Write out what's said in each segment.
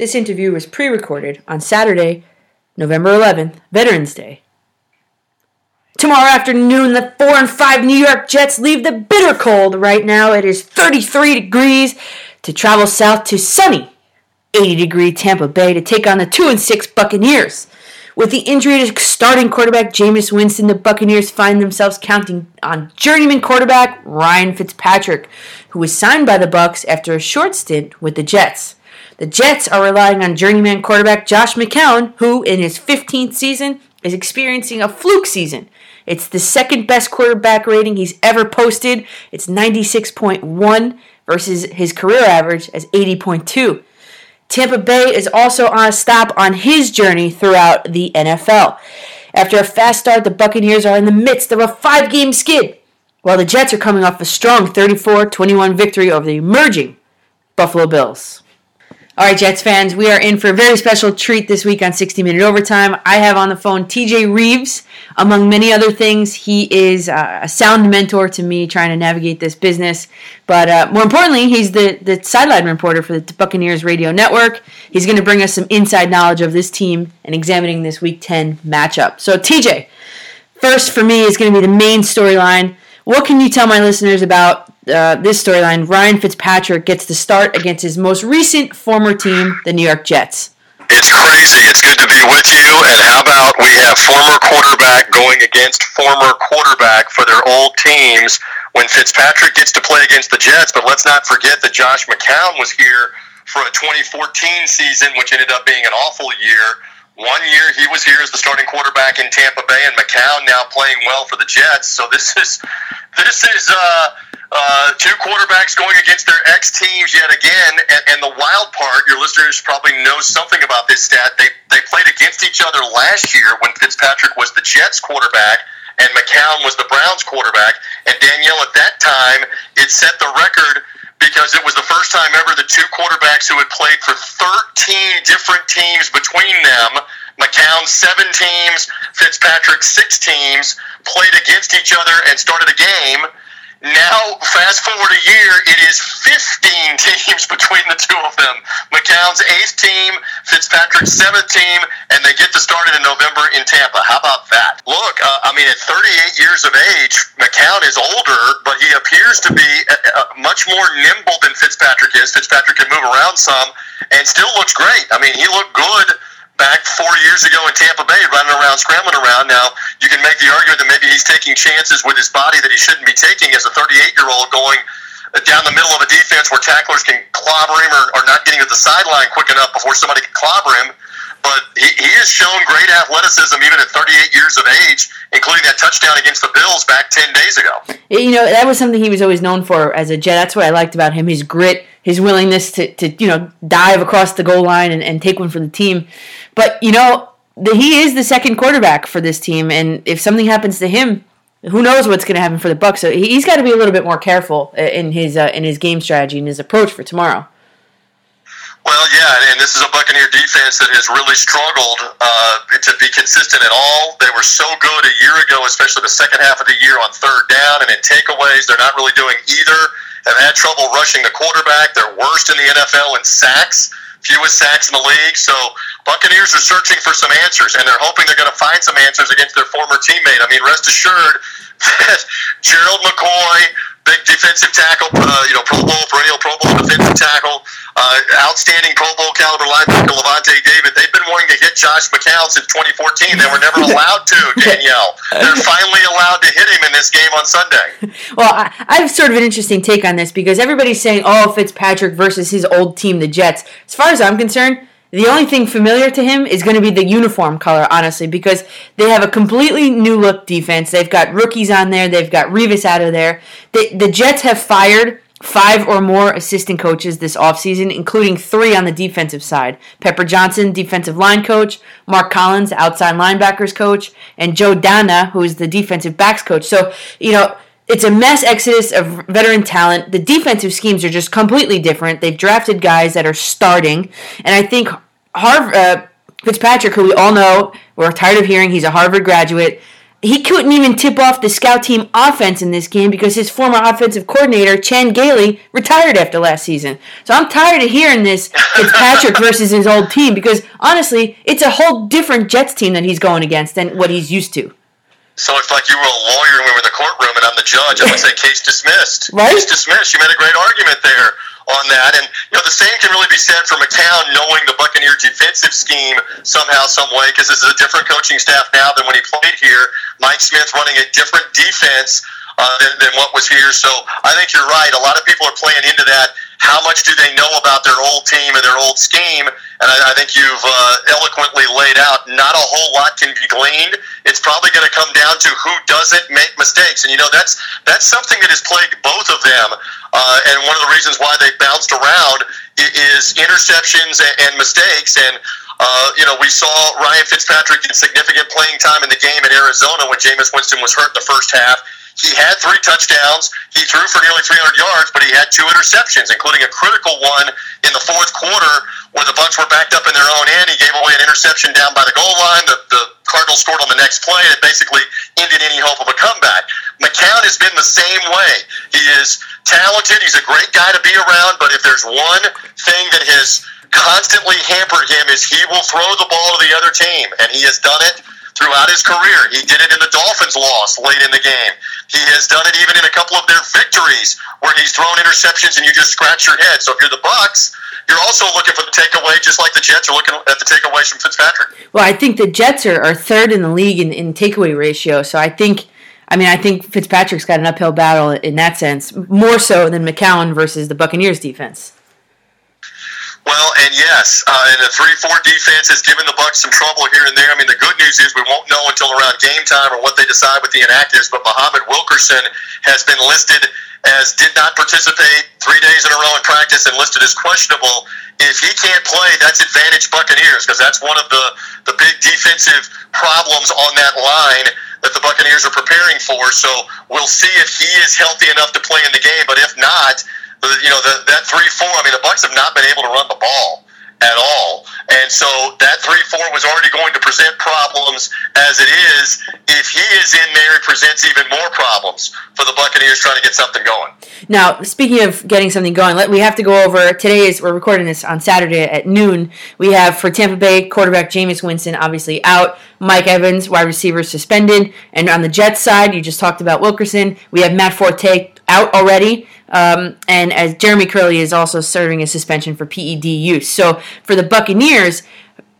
This interview was pre recorded on Saturday, November 11th, Veterans Day. Tomorrow afternoon, the 4 and 5 New York Jets leave the bitter cold. Right now, it is 33 degrees to travel south to sunny 80 degree Tampa Bay to take on the 2 and 6 Buccaneers. With the injury to starting quarterback Jameis Winston, the Buccaneers find themselves counting on journeyman quarterback Ryan Fitzpatrick, who was signed by the Bucs after a short stint with the Jets. The Jets are relying on journeyman quarterback Josh McCown, who in his 15th season is experiencing a fluke season. It's the second best quarterback rating he's ever posted. It's 96.1 versus his career average as 80.2. Tampa Bay is also on a stop on his journey throughout the NFL. After a fast start, the Buccaneers are in the midst of a five game skid, while the Jets are coming off a strong 34 21 victory over the emerging Buffalo Bills. All right, Jets fans, we are in for a very special treat this week on 60 Minute Overtime. I have on the phone TJ Rives. Among many other things, he is uh, a sound mentor to me trying to navigate this business. But uh, more importantly, he's the, the sideline reporter for the Buccaneers Radio Network. He's going to bring us some inside knowledge of this team and examining this Week 10 matchup. So, TJ, first for me is going to be the main storyline. What can you tell my listeners about uh, this storyline, Ryan Fitzpatrick gets the start against his most recent former team, the New York Jets. It's crazy. It's good to be with you. And how about we have former quarterback going against former quarterback for their old teams when Fitzpatrick gets to play against the Jets. But let's not forget that Josh McCown was here for a 2014 season, which ended up being an awful year. One year he was here as the starting quarterback in Tampa Bay, and McCown now playing well for the Jets. So this is this is uh, uh, two quarterbacks going against their ex teams yet again. And, and, the wild part, your listeners probably know something about this stat. They, they played against each other last year when Fitzpatrick was the Jets quarterback and McCown was the Browns quarterback. And Danielle, at that time, it set the record because it was the first time ever the two quarterbacks who had played for 13 different teams between them. McCown seven teams, Fitzpatrick six teams, played against each other and started a game now, fast forward a year, it is 15 teams between the two of them. McCown's eighth team, Fitzpatrick's seventh team, and they get to start it in November in Tampa. How about that? Look, uh, I mean, at 38 years of age, McCown is older, but he appears to be uh, uh, much more nimble than Fitzpatrick is. Fitzpatrick can move around some and still looks great. I mean, he looked good back four years ago in Tampa Bay, running around, scrambling around. Now, you can make the argument that maybe he's taking chances with his body that he shouldn't be taking as a 38 year old going uh, down the middle of a defense where tacklers can clobber him or, or not getting to the sideline quick enough before somebody can clobber him. But he, he has shown great athleticism even at 38 years of age, including that touchdown against the Bills back 10 days ago. You know, that was something he was always known for as a Jet. That's what I liked about him his grit, his willingness to, to you know, dive across the goal line and, and take one for the team. But you know, the, he is the second quarterback for this team, and if something happens to him, who knows what's going to happen for the Bucs? So he's got to be a little bit more careful in his uh, in his game strategy and his approach for tomorrow. Well, yeah, and this is a Buccaneer defense that has really struggled uh, to be consistent at all. They were so good a year ago, especially the second half of the year on third down and in takeaways. They're not really doing either. Have had trouble rushing the quarterback. They're worst in the NFL in sacks fewest sacks in the league. So Buccaneers are searching for some answers, and they're hoping they're going to find some answers against their former teammate. I mean, rest assured that Gerald McCoy, big defensive tackle, uh, you know, Pro Bowl, perennial Pro Bowl defensive tackle, uh, outstanding Pro Bowl caliber linebacker Lavonte David. They've been wanting to hit Josh McCown since 2014. They were never allowed to, Danielle. They're finally allowed to hit him in this game on Sunday. Well, I, I have sort of an interesting take on this because everybody's saying, oh, Fitzpatrick versus his old team, the Jets. As far as I'm concerned, the only thing familiar to him is going to be the uniform color, honestly, because they have a completely new look defense. They've got rookies on there. They've got Revis out of there. The, the Jets have fired five or more assistant coaches this offseason, including three on the defensive side. Pepper Johnson, defensive line coach, Mark Collins, outside linebackers coach, and Joe Danna, who is the defensive backs coach. So, you know, it's a mass exodus of veteran talent. The defensive schemes are just completely different. They've drafted guys that are starting, and I think Harvard uh, Fitzpatrick, who we all know, we're tired of hearing, he's a Harvard graduate. he couldn't even tip off the scout team offense in this game because his former offensive coordinator, Chan Gailey, retired after last season. So I'm tired of hearing this Fitzpatrick versus his old team because honestly, it's a whole different Jets team that he's going against than what he's used to. So it's like you were a lawyer and we were in the courtroom and I'm the judge. I would say case dismissed. Right? Case dismissed. You made a great argument there on that. And you know, the same can really be said for McCown knowing the Buccaneer defensive scheme somehow, some way, because this is a different coaching staff now than when he played here. Mike Smith running a different defense uh, than, than what was here. So I think you're right. A lot of people are playing into that. How much do they know about their old team and their old scheme? And I, I think you've uh, eloquently laid out. Not a whole lot can be gleaned. It's probably going to come down to who doesn't make mistakes. And you know that's that's something that has plagued both of them. Uh, and one of the reasons why they bounced around is interceptions and, and mistakes. And uh, you know, we saw Ryan Fitzpatrick get significant playing time in the game in Arizona when Jameis Winston was hurt in the first half. He had three touchdowns. He threw for nearly 300 yards, but he had two interceptions, including a critical one in the fourth quarter where the Bucs were backed up in their own end. He gave away an interception down by the goal line. The, the Cardinals scored on the next play. And it basically ended any hope of a comeback. McCown has been the same way. He is talented. He's a great guy to be around, but if there's one thing that has constantly hampered him is he will throw the ball to the other team, and he has done it throughout his career. He did it in the Dolphins' loss late in the game. He has done it even in a couple of their victories where he's thrown interceptions and you just scratch your head. So if you're the Bucs, you're also looking for the takeaway, just like the Jets are looking at the takeaways from Fitzpatrick. Well, I think the Jets are, are third in the league in, in takeaway ratio. So I think, I mean, I think Fitzpatrick's got an uphill battle in that sense, more so than McCown versus the Buccaneers defense. And yes, uh, and the three-four defense has given the Bucs some trouble here and there. I mean, the good news is we won't know until around game time or what they decide with the inactives. But Muhammad Wilkerson has been listed as did not participate three days in a row in practice and listed as questionable. If he can't play, that's advantage Buccaneers because that's one of the the big defensive problems on that line that the Buccaneers are preparing for. So we'll see if he is healthy enough to play in the game. But if not you know, the, that three four. I mean, the Bucs have not been able to run the ball at all, and so that three four was already going to present problems as it is. If he is in there, it presents even more problems for the Buccaneers trying to get something going. Now, speaking of getting something going, let, we have to go over. Today is we're recording this on Saturday at noon. We have for Tampa Bay quarterback Jameis Winston obviously out. Mike Evans, wide receiver, suspended. And on the Jets side, you just talked about Wilkerson. We have Matt Forte out already. Um, and as Jeremy Kerley is also serving a suspension for PED use. So for the Buccaneers,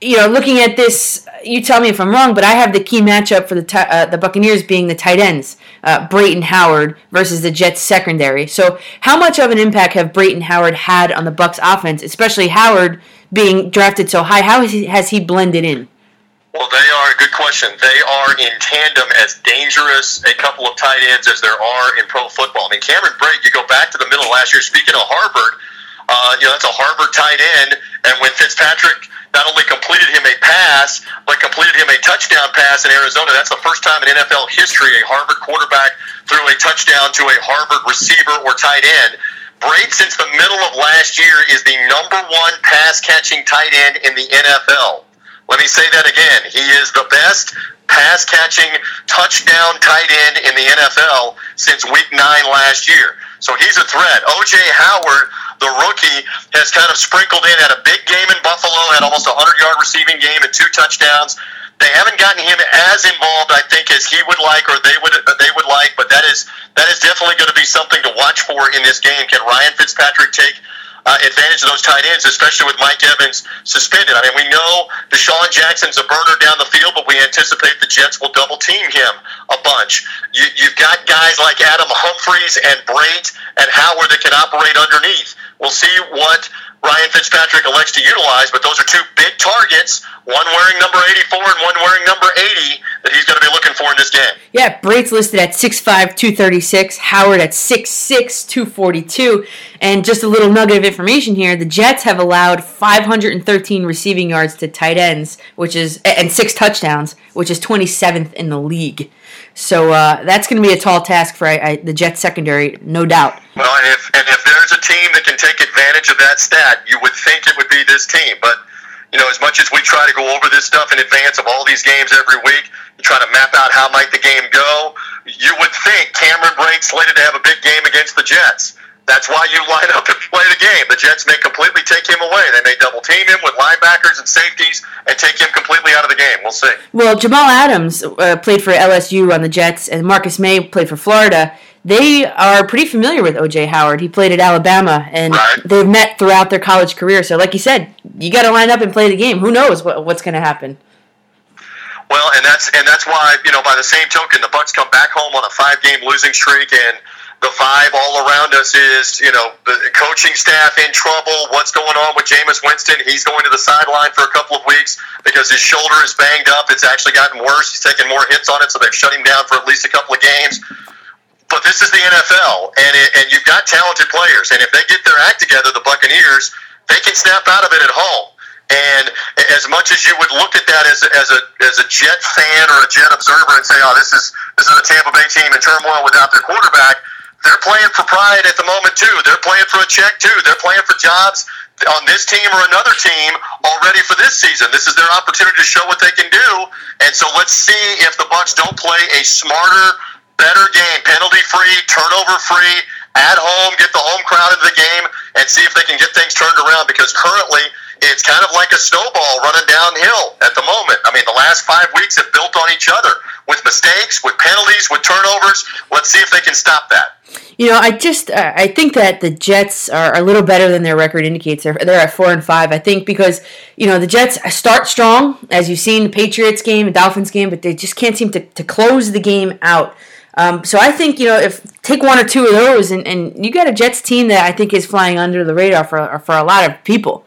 you know, looking at this, you tell me if I'm wrong, but I have the key matchup for the t- uh, the Buccaneers being the tight ends, uh, Brayton Howard versus the Jets secondary. So how much of an impact have Brayton Howard had on the Bucs offense, especially Howard being drafted so high? How has he, has he blended in? Well, they are a good question. They are in tandem as dangerous a couple of tight ends as there are in pro football. I mean, Cameron Brate, you go back to the middle of last year. Speaking of Harvard, uh, you know that's a Harvard tight end, and when Fitzpatrick not only completed him a pass, but completed him a touchdown pass in Arizona. That's the first time in NFL history a Harvard quarterback threw a touchdown to a Harvard receiver or tight end. Brate, since the middle of last year, is the number one pass catching tight end in the NFL. Let me say that again. He is the best pass catching touchdown tight end in the NFL since week nine last year. So he's a threat. OJ Howard, the rookie, has kind of sprinkled in, had a big game in Buffalo, had almost a 100 yard receiving game and two touchdowns. They haven't gotten him as involved, I think, as he would like or they would they would like, but that is that is definitely going to be something to watch for in this game. Can Ryan Fitzpatrick take uh, advantage of those tight ends, especially with Mike Evans suspended. I mean, we know DeSean Jackson's a burner down the field, but we anticipate the Jets will double team him a bunch. You, you've got guys like Adam Humphries and Brate and Howard that can operate underneath. We'll see what Ryan Fitzpatrick elects to utilize, but those are two big targets, one wearing number 84 and one wearing number 80, that he's going to be looking for in this game. Yeah, Brate's listed at 6'5, 236, Howard at 6'6, 242. And just a little nugget of information here the Jets have allowed 513 receiving yards to tight ends, which is, and six touchdowns, which is 27th in the league. So uh, that's going to be a tall task for I, I, the Jets secondary, no doubt. Well, if, and if there's a team that can take advantage of that stat, you would think it would be this team. But you know, as much as we try to go over this stuff in advance of all these games every week, you try to map out how might the game go. You would think Cameron Brate slated to have a big game against the Jets. That's why you line up and play the game. The Jets may completely take him away. They may double team him with linebackers and safeties and take him completely out of the game. We'll see. Well, Jamal Adams uh, played for LSU on the Jets, and Marcus Maye played for Florida. They are pretty familiar with OJ Howard. He played at Alabama, and Right. they've met throughout their college career. So, like you said, you got to line up and play the game. Who knows what, what's going to happen? Well, and that's and that's why you know by the same token, the Bucs come back home on a five-game losing streak, and the vibe all around us is you know the coaching staff in trouble. What's going on with Jameis Winston? He's going to the sideline for a couple of weeks because his shoulder is banged up. It's actually gotten worse. He's taking more hits on it, so they've shut him down for at least a couple of games. But this is the NFL, and it, and you've got talented players, and if they get their act together, the Buccaneers they can snap out of it at home. And as much as you would look at that as as a as a Jet fan or a Jet observer and say, "Oh, this is this is a Tampa Bay team in turmoil without their quarterback," they're playing for pride at the moment too. They're playing for a check too. They're playing for jobs on this team or another team already for this season. This is their opportunity to show what they can do. And so let's see if the Bucs don't play a smarter, better game, penalty free, turnover free, at home, get the home crowd into the game, and see if they can get things turned around. Because currently, it's kind of like a snowball running downhill at the moment. I mean, the last five weeks have built on each other with mistakes, with penalties, with turnovers. Let's see if they can stop that. You know, I just uh, I think that the Jets are a little better than their record indicates. They're, they're at four and five. I think because you know the Jets start strong, as you've seen the Patriots game, the Dolphins game, but they just can't seem to, to close the game out. Um, so I think you know if take one or two of those, and, and you got a Jets team that I think is flying under the radar for for a lot of people.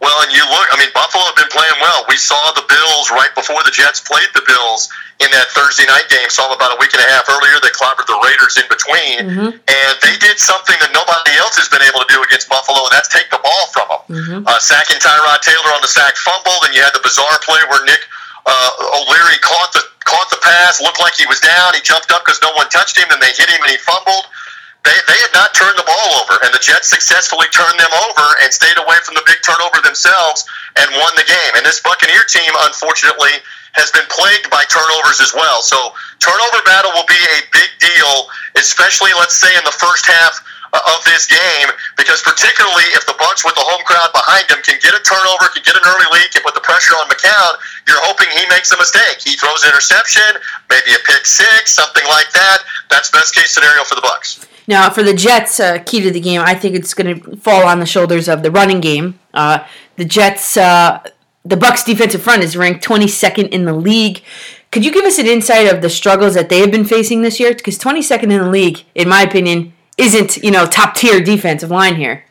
Well, and you look, I mean, Buffalo have been playing well. We saw the Bills right before the Jets played the Bills in that Thursday night game. Saw them about a week and a half earlier. They clobbered the Raiders in between. And they did something that nobody else has been able to do against Buffalo, and that's take the ball from them. Uh, sacking Tyrod Taylor on the sack fumble. Then you had the bizarre play where Nick uh, O'Leary caught the caught the pass, looked like he was down. He jumped up because no one touched him, and they hit him, and he fumbled. They, they had not turned the ball over, and the Jets successfully turned them over and stayed away from the big turnover themselves and won the game. And this Buccaneer team, unfortunately, has been plagued by turnovers as well. So turnover battle will be a big deal, especially let's say in the first half of this game, because particularly if the Bucs with the home crowd behind them can get a turnover, can get an early lead, can put the pressure on McCown, you're hoping he makes a mistake. He throws an interception, maybe a pick six, something like that. That's best case scenario for the Bucs. Now, for the Jets, uh, key to the game, I think it's going to fall on the shoulders of the running game. Uh, the Jets, uh, the Bucs' defensive front is ranked 22nd in the league. Could you give us an insight of the struggles that they have been facing this year? Because 22nd in the league, in my opinion, isn't you know top tier defensive line here.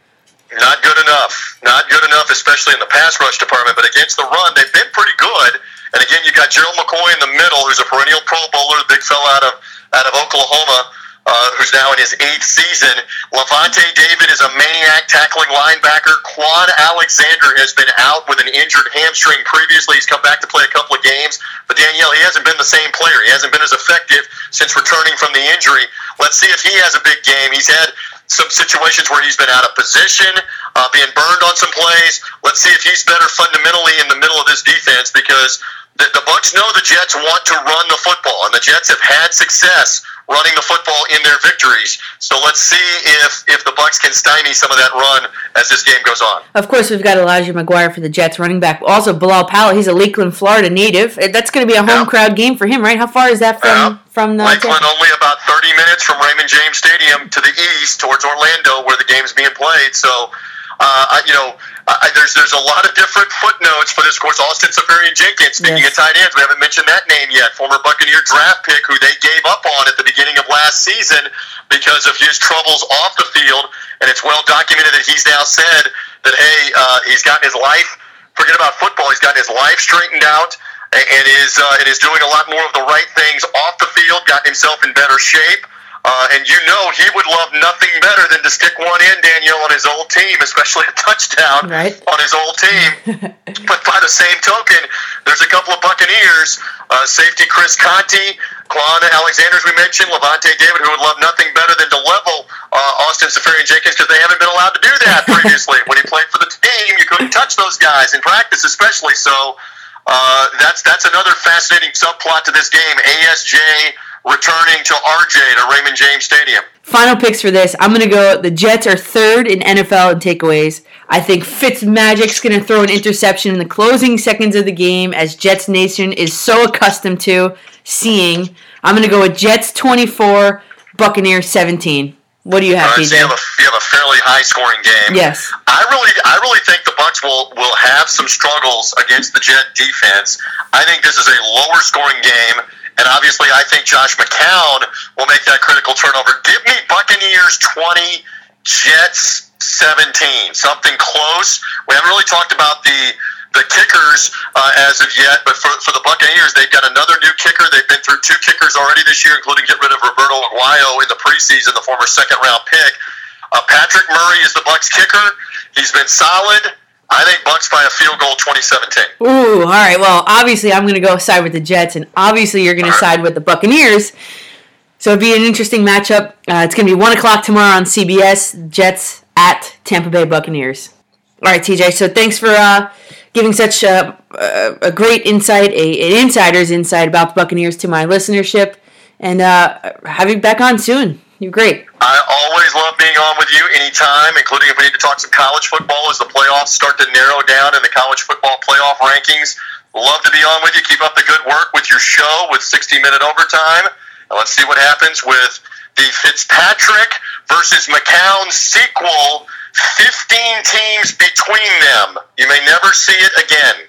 Not good enough. Not good enough, especially in the pass rush department. But against the run, they've been pretty good. And again, you've got Gerald McCoy in the middle, who's a perennial Pro Bowler, big fella out of out of Oklahoma, uh, who's now in his eighth season. Lavonte David is a maniac tackling linebacker. Kwon Alexander has been out with an injured hamstring previously. He's come back to play a couple of games, but Danielle, he hasn't been the same player. He hasn't been as effective since returning from the injury. Let's see if he has a big game. He's had some situations where he's been out of position, uh, being burned on some plays. Let's see if he's better fundamentally in the middle of this defense because the, the Bucs know the Jets want to run the football, and the Jets have had success running the football in their victories. So let's see if if the Bucs can stymie some of that run as this game goes on. Of course, we've got Elijah McGuire for the Jets running back. Also, Bilal Powell, he's a Lakeland, Florida native. That's going to be a home Yeah. crowd game for him, right? How far is that from Yeah. from the? Lakeland only about 30 minutes from Raymond James Stadium to the east towards Orlando, where the game's being played. So, uh, you know, I, there's there's a lot of different footnotes for this. Of course, Austin Seferian Jenkins, speaking Yes. of tight ends, we haven't mentioned that name yet. Former Buccaneer draft pick who they gave up on at the beginning of last season because of his troubles off the field. And it's well documented that he's now said that, hey, uh, he's gotten his life, forget about football, he's gotten his life straightened out and is uh, and is doing a lot more of the right things off the field, Got himself in better shape. Uh, and you know he would love nothing better than to stick one in Daniel on his old team, especially a touchdown right. on his old team. but by the same token, there's a couple of Buccaneers, uh, safety Chris Conte, Kwon Alexander, as we mentioned, Lavonte David, who would love nothing better than to level uh, Austin Seferian Jenkins because they haven't been allowed to do that previously. when he played for the team, you couldn't touch those guys in practice, especially. So uh, that's that's another fascinating subplot to this game. ASJ returning to RJ to Raymond James Stadium. Final picks for this. I'm going to go. The Jets are third in NFL in takeaways. I think Fitzmagic's going to throw an interception in the closing seconds of the game, as Jets Nation is so accustomed to seeing. I'm going to go with Jets 24, Buccaneers 17. What do you have, right, so you have, a, you have a fairly high scoring game. Yes. I really, I really think the Bucs will will have some struggles against the Jet defense. I think this is a lower scoring game. And obviously, I think Josh McCown will make that critical turnover. Give me Buccaneers 20, Jets 17. Something close. We haven't really talked about the the kickers uh, as of yet, but for, for the Buccaneers, they've got another new kicker. They've been through two kickers already this year, including get rid of Roberto Aguayo in the preseason, the former second round pick. Uh, Patrick Murray is the Bucs kicker. He's been solid. I think Bucs by a field goal 2017. Ooh, all right. Well, obviously I'm going to go side with the Jets, and obviously you're going to side with the Buccaneers. So it'd be an interesting matchup. Uh, it's going to be one o'clock tomorrow on CBS. Jets at Tampa Bay Buccaneers. All right, TJ. So thanks for uh, giving such a, a, great insight, a, an insider's insight about the Buccaneers to my listenership, and uh, have you back on soon. You're great. I always love being on with you anytime, including if we need to talk some college football as the playoffs start to narrow down in the college football playoff rankings. Love to be on with you. Keep up the good work with your show with 60 minute overtime. And let's see what happens with the Fitzpatrick versus McCown sequel. 15 teams between them. You may never see it again.